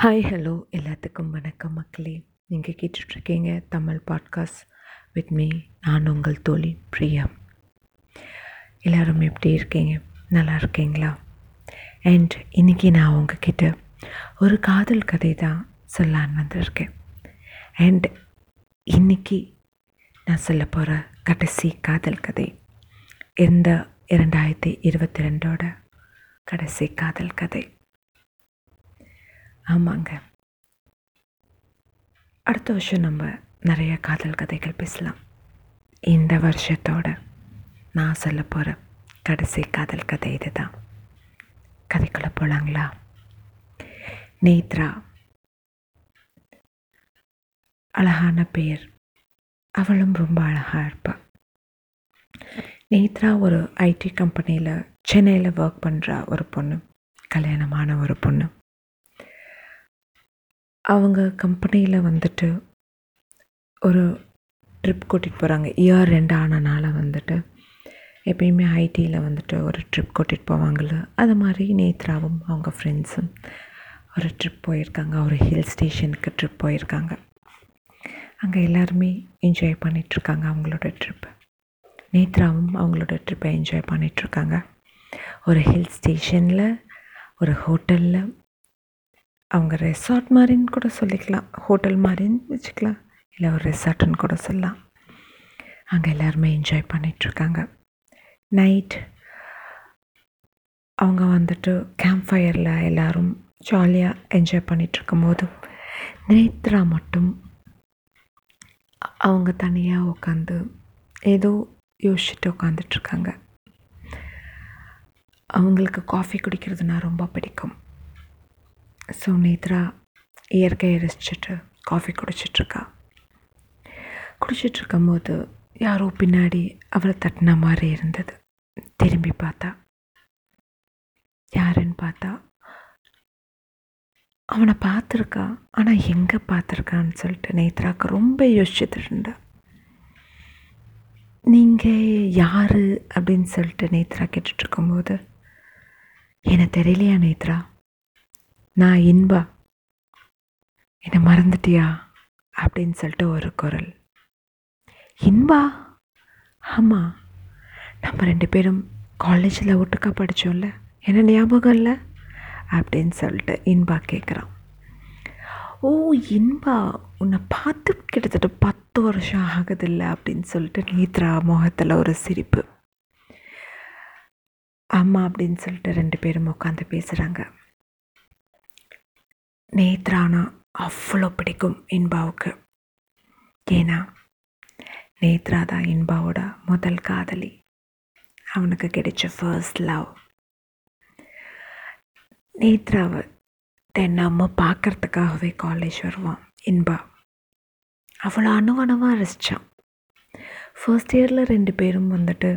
Hi hello எல்லாத்துக்கும் வணக்கம் மக்களே. நீங்கள் கேட்டுட்ருக்கீங்க தமிழ் பாட்காஸ்ட் வித் மீ நான் உங்கள் தோழி பிரியா. எல்லோரும் எப்படி இருக்கீங்க? நல்லா இருக்கீங்களா? அண்ட் இன்றைக்கி நான் உங்ககிட்ட ஒரு காதல் கதை தான் சொல்லான்னு வந்திருக்கேன். அண்ட் இன்றைக்கி நான் சொல்ல போகிற கடைசி காதல் கதை. இந்த இரண்டாயிரத்தி இருபத்தி ரெண்டோட கடைசி காதல் கதை. ஆமாங்க. அடுத்த வருஷம் நம்ம நிறைய காதல் கதைகள் பேசலாம். இந்த வருஷத்தோட நான் சொல்ல போகிற கடைசி காதல் கதை இது தான் கதைக்குள்ளே போகலாங்களா நேத்ரா. அழகான பேர் அவளும் ரொம்ப அழகாக இருப்பாள் நேத்ரா ஒரு ஐடி கம்பெனியில் சென்னையில் ஒர்க் பண்ணுற ஒரு பொண்ணு. கல்யாணமான ஒரு பொண்ணு. அவங்க கம்பெனியில் வந்துட்டு ஒரு ட்ரிப் கூட்டிகிட்டு போகிறாங்க இயர் ரெண்டு ஆனனால வந்துட்டு. எப்பயுமே ஐடியில் வந்துட்டு ஒரு ட்ரிப் கூட்டிகிட்டு போவாங்கள்ல அது மாதிரி நேத்ராவும் அவங்க ஃப்ரெண்ட்ஸும் ஒரு ட்ரிப் போயிருக்காங்க. ஒரு ஹில் ஸ்டேஷனுக்கு ட்ரிப் போயிருக்காங்க. அங்கே எல்லாருமே என்ஜாய் பண்ணிகிட்ருக்காங்க அவங்களோட ட்ரிப்பை நேத்ராவும் அவங்களோட ட்ரிப்பை என்ஜாய் பண்ணிகிட்ருக்காங்க ஒரு ஹில் ஸ்டேஷனில் ஒரு ஹோட்டலில் அவங்க ரெசார்ட் மாதிரின்னு கூட சொல்லிக்கலாம். ஹோட்டல் மாதிரின்னு வச்சுக்கலாம். இல்லை ஒரு ரெசார்ட்டுன்னு கூட சொல்லலாம். அங்கே எல்லாருமே என்ஜாய் பண்ணிகிட்ருக்காங்க நைட் அவங்க வந்துட்டு கேம்ப் ஃபயரில் எல்லோரும் ஜாலியாக என்ஜாய் பண்ணிகிட்ருக்கும் போது நேத்ரா மட்டும் அவங்க தனியாக உட்காந்து ஏதோ யோசிச்சுட்டு உட்காந்துட்ருக்காங்க அவங்களுக்கு காஃபி குடிக்கிறதுனா ரொம்ப பிடிக்கும். ஸோ நேத்ரா இயற்கையை ரசிச்சுட்டு காஃபி குடிச்சிட்ருக்கா குடிச்சிட்ருக்கும் போது யாரோ பின்னாடி அவளை தட்டின மாதிரி இருந்தது திரும்பி பார்த்தா யாருன்னு பார்த்தா அவனை பார்த்துருக்கா ஆனால் எங்கே பார்த்துருக்கான்னு சொல்லிட்டு நேத்ராக்கு ரொம்ப யோசிச்சுட்டு இருந்தா நீங்கள் யார் அப்படின்னு சொல்லிட்டு நேத்ரா கேட்டுட்ருக்கும்போது எனக்கு தெரியலையா நேத்ரா நான் இன்பா. என்னை மறந்துட்டியா? அப்படின்னு சொல்லிட்டு ஒரு குரல். இன்பா? ஆமாம் நம்ம ரெண்டு பேரும் காலேஜில் ஒட்டுக்கா படித்தோம்ல என்ன ஞாபகம் இல்லை? அப்படின்னு சொல்லிட்டு இன்பா கேட்குறான் ஓ இன்பா உன்னை பார்த்து கிட்டத்தட்ட பத்து வருஷம் ஆகுதில்ல அப்படின்னு சொல்லிட்டு நேத்ரா முகத்தில் ஒரு சிரிப்பு. ஆமாம் அப்படின்னு சொல்லிட்டு ரெண்டு பேரும் உட்காந்து பேசுகிறாங்க நேத்ரானா அவ்வளோ பிடிக்கும் இன்பாவுக்கு. ஏன்னா நேத்ரா தான் இன்பாவோட முதல் காதலி. அவனுக்கு கிடைச்ச ஃபர்ஸ்ட் லவ் நேத்ராவை தினமும் பார்க்குறதுக்காகவே காலேஜ் வருவான் இன்பா. அவ்வளோ அணுவணுவாக ரசித்தான் ஃபர்ஸ்ட் இயரில் ரெண்டு பேரும் வந்துட்டு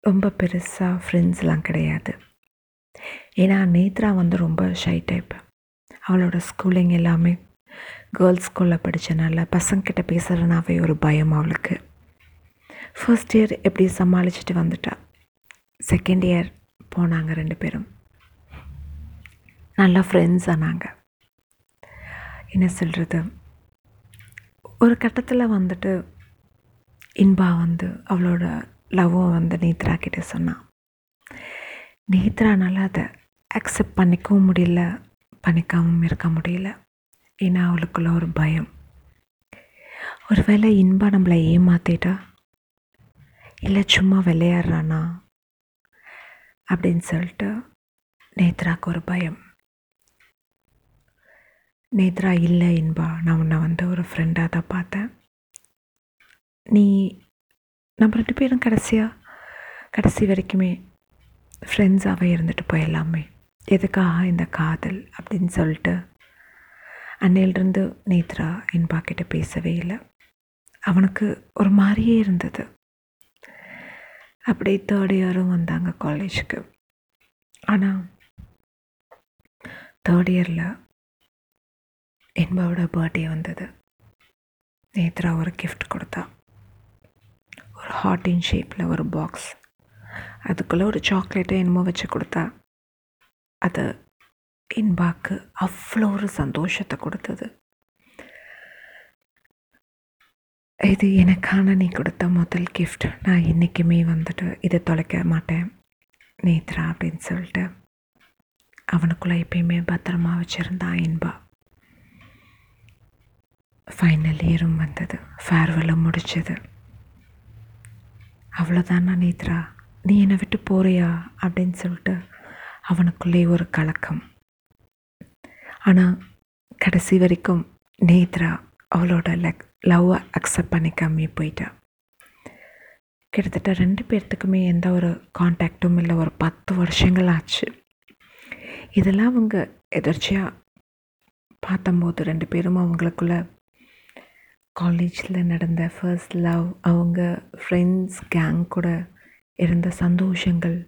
ரொம்ப பெருசாக ஃப்ரெண்ட்ஸ்லாம் கிடையாது. ஏன்னா நேத்ரா வந்து ரொம்ப ஷை டைப் அவளோட ஸ்கூலிங் எல்லாமே கேர்ள்ஸ் ஸ்கூலில் படித்தனால பசங்கிட்ட பேசுகிறனாவே ஒரு பயம் அவளுக்கு. ஃபர்ஸ்ட் இயர் எப்படி சமாளிச்சுட்டு வந்துட்டா? செகண்ட் இயர் போனாங்க ரெண்டு பேரும். நல்லா ஃப்ரெண்ட்ஸ் ஆனாங்க. என்ன சொல்கிறது ஒரு கட்டத்தில் வந்துட்டு இன்பா வந்து அவளோட லவ்வை வந்து நேத்ரா கிட்டே சொன்னான் நேத்ரானால் அதை அக்செப்ட் பண்ணிக்கவும் முடியல. பண்ணிக்காமல் இருக்க முடியல. ஏன்னா அவளுக்குள்ள ஒரு பயம். ஒருவேளை இன்பா நம்மளை ஏமாத்திட்டா? இல்லை சும்மா விளையாடுறானா? அப்படின்னு சொல்லிட்டு நேத்ராக்கு ஒரு பயம். நேத்ரா இல்லை இன்பா நான் உன்னை வந்து ஒரு ஃப்ரெண்டாக தான் பார்த்தேன். நீ நம்ம ரெண்டு பேரும் கடைசியாக கடைசி வரைக்குமே ஃப்ரெண்ட்ஸாகவே இருந்துட்டு போயிடலாமே. எதுக்காக இந்த காதல் அப்படின்னு சொல்லிட்டு அன்னையிலிருந்து நேத்ரா என்பா கிட்ட பேசவே இல்லை. அவனுக்கு ஒரு மாதிரியே இருந்தது. அப்படியே தேர்ட் இயரும் வந்தாங்க காலேஜுக்கு ஆனால் தேர்ட் இயரில் என்பாவோட பர்த்டே வந்தது. நேத்ரா ஒரு கிஃப்ட் கொடுத்தா. ஒரு ஹார்டின் ஷேப்பில் ஒரு பாக்ஸ் அதுக்குள்ளே ஒரு சாக்லேட்டை என்னமோ வச்சு கொடுத்தா. அது இன்பாக்கு அவ்வளோ ஒரு சந்தோஷத்தை கொடுத்தது. இது எனக்கான நீ கொடுத்த முதல் கிஃப்ட் நான் என்றைக்குமே வந்துட்டு இதை தொலைக்க மாட்டேன். நேத்ரா அப்படின்னு சொல்லிட்டு அவனுக்குள்ளே எப்பயுமே பத்திரமா வச்சுருந்தான் இன்பா. ஃபைனல் இயரும் வந்தது. ஃபேர்வெல்லும் முடிச்சது அவ்வளோதானா நேத்ரா? நீ என்னை விட்டு போறியா? அப்படின்னு சொல்லிட்டு அவனுக்குள்ளே ஒரு கலக்கம். ஆனால் கடைசி வரைக்கும் நேத்ரா அவளோட லக் லவ்வை அக்செப்ட் பண்ணிக்காமே போயிட்டா. கிட்டத்தட்ட ரெண்டு பேர்த்துக்குமே எந்த ஒரு காண்டாக்டும் இல்லை. ஒரு பத்து வருஷங்கள் ஆச்சு. இதெல்லாம் அவங்க எதர்ச்சியாக பார்த்தம்போது ரெண்டு பேரும் அவங்களுக்குள்ள காலேஜில் நடந்த ஃபர்ஸ்ட் லவ் அவங்க ஃப்ரெண்ட்ஸ் கேங் கூட இருந்த சந்தோஷங்கள்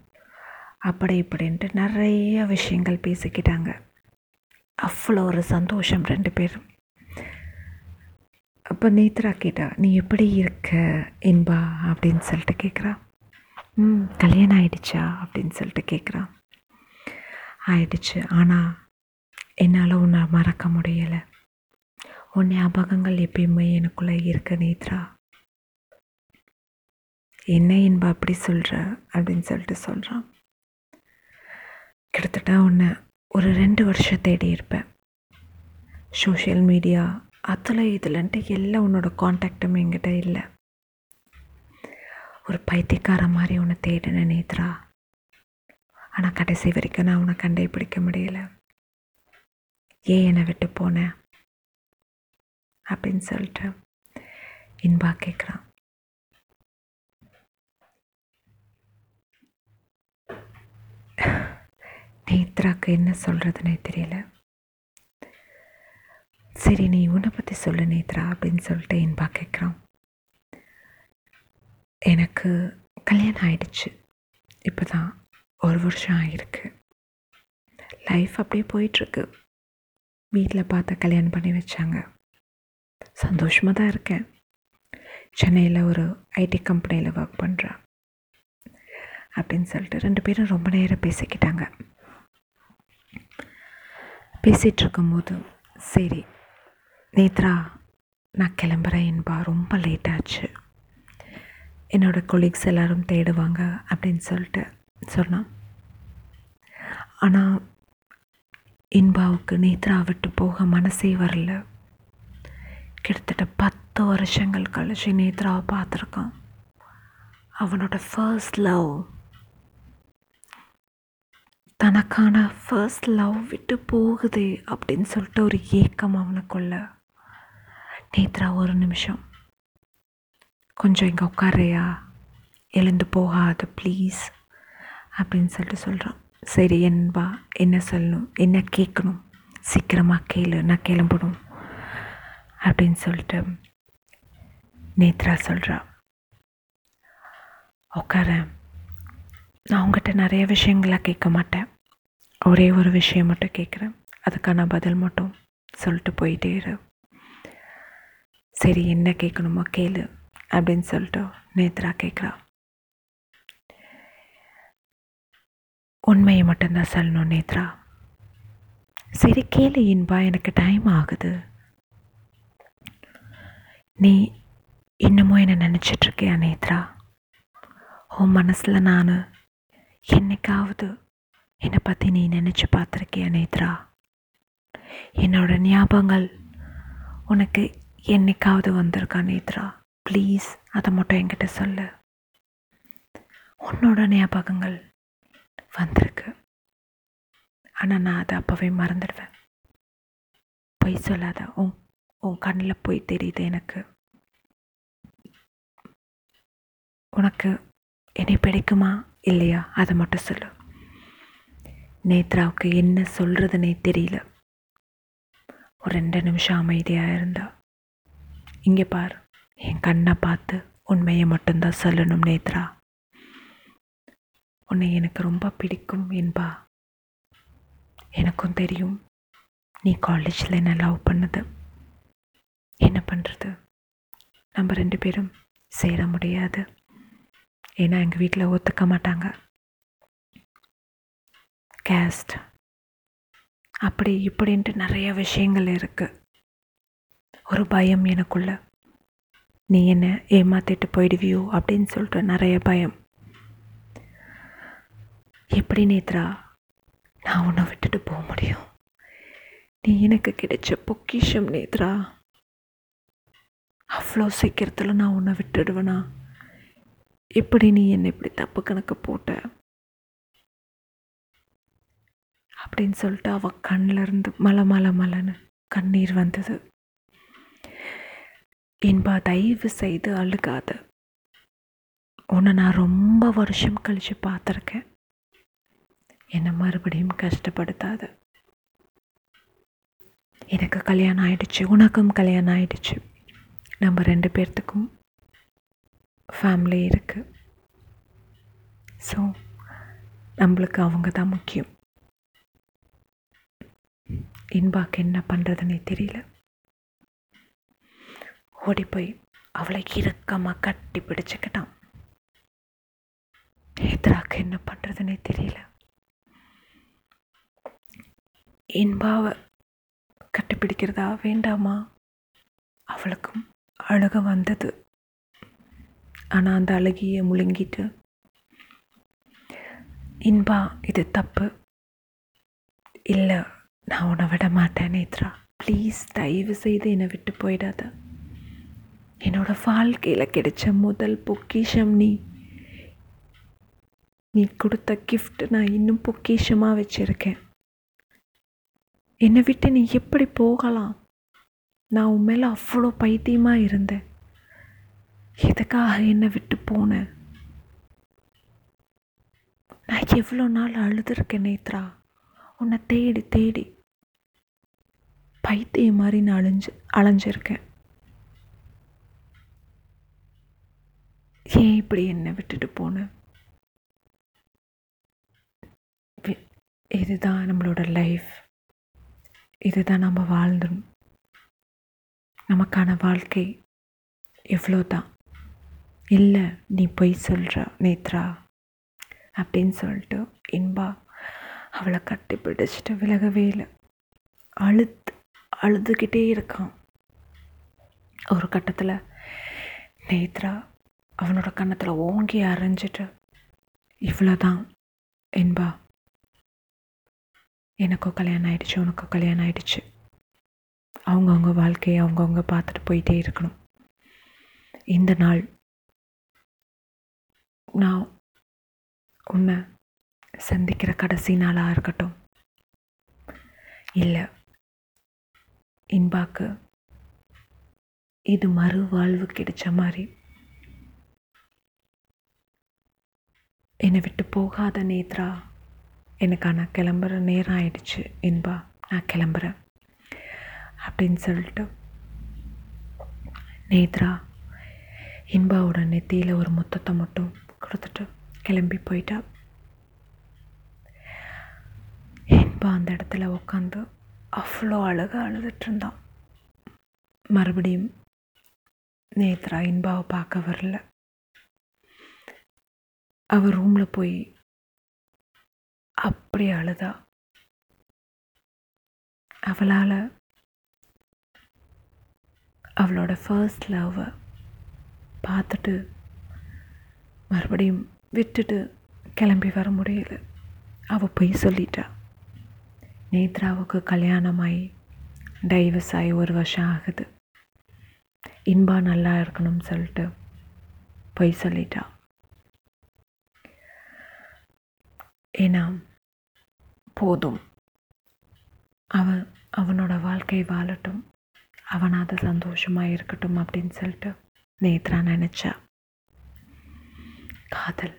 அப்படி இப்படின்ட்டு நிறைய விஷயங்கள் பேசிக்கிட்டாங்க. அவ்வளோ ஒரு சந்தோஷம் ரெண்டு பேரும். அப்போ நேத்ரா கேட்டா நீ எப்படி இருக்க என்பா அப்படின்னு சொல்லிட்டு கேட்குறா ம் கல்யாணம் ஆயிடுச்சா? அப்படின்னு சொல்லிட்டு கேட்குறா ஆயிடுச்சு. ஆனால் என்னால் உன்னை மறக்க முடியலை. உன் ஞாபகங்கள் எப்பயுமே எனக்குள்ளே இருக்க நேத்ரா. என்ன என்பா அப்படி சொல்கிற அப்படின்னு சொல்லிட்டு சொல்கிறான் கிட்டத்தட்ட உன்னை ஒரு ரெண்டு வருஷம் தேடி இருப்பேன். சோஷியல் மீடியா அதில் இதுலன்ட்டு எல்லாம் உன்னோட காண்டாக்டும் என்கிட்ட இல்லை. ஒரு பைத்தியக்கார மாதிரி உன்னை தேடினேன் நேத்ரா. ஆனால் கடைசி வரைக்கும் நான் உன்னை கண்டே பிடிக்க முடியல. ஏன் என்னை விட்டு போனேன் அப்படின்னு சொல்லிட்டு இன்பா கேட்குறான் நேத்ராக்கு என்ன சொல்கிறதுனே தெரியல. சரி நீ உன்னை பற்றி சொல்லு நேத்ரா அப்படின்னு சொல்லிட்டு என்பா கேட்குறான் எனக்கு கல்யாணம் ஆயிடுச்சு. இப்போ தான் ஒரு வருஷம் ஆகிருக்கு லைஃப் அப்படியே போயிட்டுருக்கு. வீட்டில் பார்த்து கல்யாணம் பண்ணி வச்சாங்க. சந்தோஷமாக தான் இருக்கேன். சென்னையில் ஒரு ஐடி கம்பெனியில் ஒர்க் பண்ணுறேன் அப்படின்னு சொல்லிட்டு ரெண்டு பேரும் ரொம்ப நேரம் பேசிக்கிட்டாங்க. பேசிகிட்டு இருக்கும்போது சரி நேத்ரா நான் கிளம்புறேன் என்பா. ரொம்ப லேட் ஆச்சு. என்னோடய கொலீக்ஸ் எல்லோரும் தேடுவாங்க அப்படின்னு சொல்லிட்டு சொன்னான். ஆனால் இன்பாவுக்கு நேத்ரா விட்டு போக மனசே வரல. கிட்டத்தட்ட பத்து வருஷங்கள் கழிச்சு நேத்ராவை பார்த்துருக்கான். அவனோட ஃபர்ஸ்ட் லவ் தனக்கான ஃபர்ஸ்ட் லவ் விட்டு போகுது அப்படின்னு சொல்லிட்டு ஒரு ஏக்கம் அவனுக்குள்ள. நேத்ரா ஒரு நிமிஷம். கொஞ்சம் இங்கே உட்காரையா எழுந்து போகாது ப்ளீஸ் அப்படின்னு சொல்லிட்டு சொல்கிறான் சரி என்பா என்ன சொல்லணும்? என்ன கேட்கணும்? சீக்கிரமாக கேளு நான் கிளம்பணும். அப்படின்னு சொல்லிட்டு நேத்ரா சொல்கிறா உட்காரேன். நான் உங்கள்கிட்ட நிறைய விஷயங்களை கேட்க மாட்டேன். ஒரே ஒரு விஷயம் மட்டும் கேட்குறேன். அதுக்கான பதில் மட்டும் சொல்லிட்டு போயிட்டே இரு. சரி என்ன கேட்கணுமோ கேளு அப்படின்னு சொல்லிட்டு நேத்ரா கேட்குறா. உண்மையை மட்டும்தான் சொல்லணும் நேத்ரா. சரி கேளு இன்பா எனக்கு டைம் ஆகுது. நீ இன்னமும் என்னை நினச்சிட்ருக்கியா நேத்ரா? உன் மனசில் நான் என்னைக்காவது என்னை பற்றி நீ நினச்சி பார்த்துருக்கியா நேத்ரா? என்னோட ஞாபகங்கள் உனக்கு என்னைக்காவது வந்திருக்கா நேத்ரா? ப்ளீஸ் அதை மட்டும் என்கிட்ட சொல்லு. உன்னோட ஞாபகங்கள் வந்திருக்கு. ஆனால் நான் அதை அப்போவே மறந்துடுவேன். பொய் சொல்லாத. உன் உன் கண்ணில் போய் தெரியுது எனக்கு. உனக்கு என்னை பிடிக்குமா? இல்லையா? அதை மட்டும் சொல்லு. நேத்ராவுக்கு என்ன சொல்கிறதுனே தெரியல. ஒரு ரெண்டு நிமிஷம் அமைதியாக இருந்தா. இங்கே பார். என் கண்ணை பார்த்து உண்மையை மட்டும்தான் சொல்லணும் நேத்ரா. உன்னை எனக்கு ரொம்ப பிடிக்கும் என்பா. எனக்கும் தெரியும். நீ காலேஜில் என்ன லவ் பண்ணது. என்ன பண்ணுறது நம்ம ரெண்டு பேரும் சேர முடியாது. ஏன்னா எங்கள் வீட்டில் ஒத்துக்க மாட்டாங்க. கேஸ்ட் அப்படி இப்படின்ட்டு நிறைய விஷயங்கள் இருக்குது ஒரு பயம் எனக்குள்ள. நீ என்ன ஏமாத்திட்டு போயிடுவியோ அப்படின்னு சொல்லிட்டு நிறைய பயம். எப்படி நேத்ரா? நான் உன்னை விட்டுட்டு போக முடியும். நீ எனக்கு கிடைச்ச பொக்கிஷம் நேத்ரா. அவ்வளோ சீக்கிரத்தில் நான் உன்னை விட்டுடுவேனா? இப்படி நீ என்னை இப்படி தப்பு கணக்கு போட்ட? அப்படின்னு சொல்லிட்டு அவள் கண்ணில் இருந்து மலை மலை மலைன்னு கண்ணீர் வந்தது. என்பா தயவு செய்து அழுகாத. உன்னை நான் ரொம்ப வருஷம் கழித்து பார்த்துருக்கேன். என்னை மறுபடியும் கஷ்டப்படுத்தாத. எனக்கு கல்யாணம் ஆயிடுச்சு உனக்கும் கல்யாணம் ஆயிடுச்சு. நம்ம ரெண்டு பேர்த்துக்கும் ஃபேமிலி இருக்குது ஸோ நம்மளுக்கு அவங்க தான் முக்கியம். இன்பாக்கு என்ன பண்ணுறதுனே தெரியல. ஓடி போய் அவளை இறுக்கமாக கட்டி பிடிச்சிக்கிட்டான். எதிராக்கு என்ன பண்ணுறதுனே தெரியல. இன்பாவை கட்டிப்பிடிக்கிறதா வேண்டாமா? அவளுக்கும் அழுக வந்தது. ஆனால் அந்த அழகிய முழுங்கிட்டு இன்பா இது தப்பு. இல்லை நான் உன்னை விட மாட்டேன் நேத்ரா. ப்ளீஸ் தயவு செய்து என்னை விட்டு போயிடாத. என்னோட வாழ்க்கையில் கிடைச்ச முதல் பொக்கிஷம் நீ. நீ கொடுத்த கிஃப்ட் நான் இன்னும் பொக்கிஷமாக வச்சுருக்கேன். என்னை விட்டு நீ எப்படி போகலாம்? நான் உன் மேலே அவ்வளோ பைத்தியமாக இருந்தேன். எதுக்காக என்னை விட்டு போனேன் நான் எவ்வளோ நாள் அழுதுருக்கேன் நேத்ரா. உன்னை தேடி தேடி. பைத்தியம் மாதிரி நான் அழிஞ்சு அலைஞ்சிருக்கேன். ஏன் இப்படி என்னை விட்டுட்டு போனேன் இதுதான் நம்மளோட லைஃப். இதுதான் நம்ம வாழ்ந்தோம் நமக்கான வாழ்க்கை இவ்வளோ தான் இல்லை நீ பொய் சொல்கிற நேத்ரா அப்படின்னு சொல்லிட்டு இன்பா அவளை கட்டி பிடிச்சிட்டு விலகவே இல்லை. அழுத் அழுதுகிட்டே இருக்கான். ஒரு கட்டத்தில் நேத்ரா அவனோட கன்னத்தில் ஓங்கி அரைஞ்சிட்டு இவ்வளோதான் என்பா எனக்கும் கல்யாணம் ஆயிடுச்சு உனக்கும் கல்யாணம் ஆயிடுச்சு. அவங்கவுங்க வாழ்க்கையை அவங்கவுங்க பார்த்துட்டு போயிட்டே இருக்கணும். இந்த நாள் நான் உன்னை சந்திக்கிற கடைசி நாளாக இருக்கட்டும். இல்லை இன்பாக்கு இது மறு வாழ்வு கிடைச்ச மாதிரி. என்னை விட்டு போகாத நேத்ரா எனக்கான கிளம்புற நேரம் ஆயிடுச்சு இன்பா நான் கிளம்புறேன் அப்படின்னு சொல்லிட்டு நேத்ரா இன்பாவோட நெத்தியில் ஒரு முத்தத்தை மட்டும் கொடுத்துட்டு கிளம்பி போயிட்டா. இன்பா அந்த இடத்துல உட்காந்து அவ்வளோ அழகாக அழுதுட்டு இருந்தான். மறுபடியும் நேத்ரா இன்பாவை பார்க்க வரல. அவள் ரூமில் போய் அப்படி அழுதா. அவளால் அவளோட ஃபர்ஸ்ட் லவ்வை பார்த்துட்டு மறுபடியும் விட்டுட்டு கிளம்பி வர முடியல. அவள் பொய் சொல்லிட்டா. நேத்ராவுக்கு கல்யாணமாகி டைவர்ஸ் ஆகி ஒரு வருஷம் ஆகுது. இன்பா நல்லா இருக்கணும்னு சொல்லிட்டு பொய் சொல்லிட்டா. ஏன்னா போதும். அவன் அவனோட வாழ்க்கை வாழட்டும். அவனாத சந்தோஷமாக இருக்கட்டும் அப்படின்னு சொல்லிட்டு நேத்ரா நினச்சா. காதல்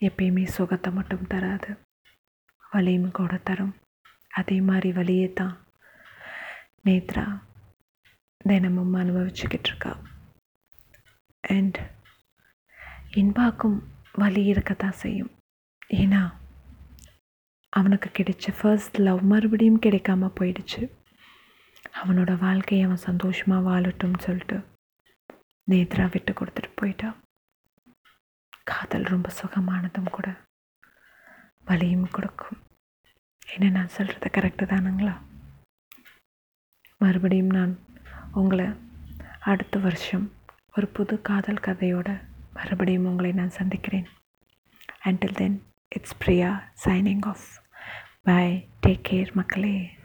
எப்பயுமே சுகத்தை மட்டும் தராது. வலியும் கூட தரும். அதே மாதிரி வலியை தான் நேத்ரா தினமும் அனுபவிச்சுக்கிட்டு இருக்கா. அண்ட் இன்பாக்கும் வலி இருக்கத்தான் செய்யும். ஏன்னா அவனுக்கு கிடைச்ச ஃபர்ஸ்ட் லவ் மறுபடியும் கிடைக்காம போயிடுச்சு. அவனோட வாழ்க்கையை அவன் சந்தோஷமாக வாழட்டும்னு சொல்லிட்டு நேத்ரா விட்டு கொடுத்துட்டு போயிட்டான் காதல் ரொம்ப சுகமானதும் கூட வலியும் கொடுக்கும். என்ன நான் சொல்கிறது கரெக்டு தானுங்களா? மறுபடியும் நான் உங்களை அடுத்த வருஷம் ஒரு புது காதல் கதையோட மறுபடியும் உங்களை நான் சந்திக்கிறேன். Until then it's Priya signing off bye take care மக்களே.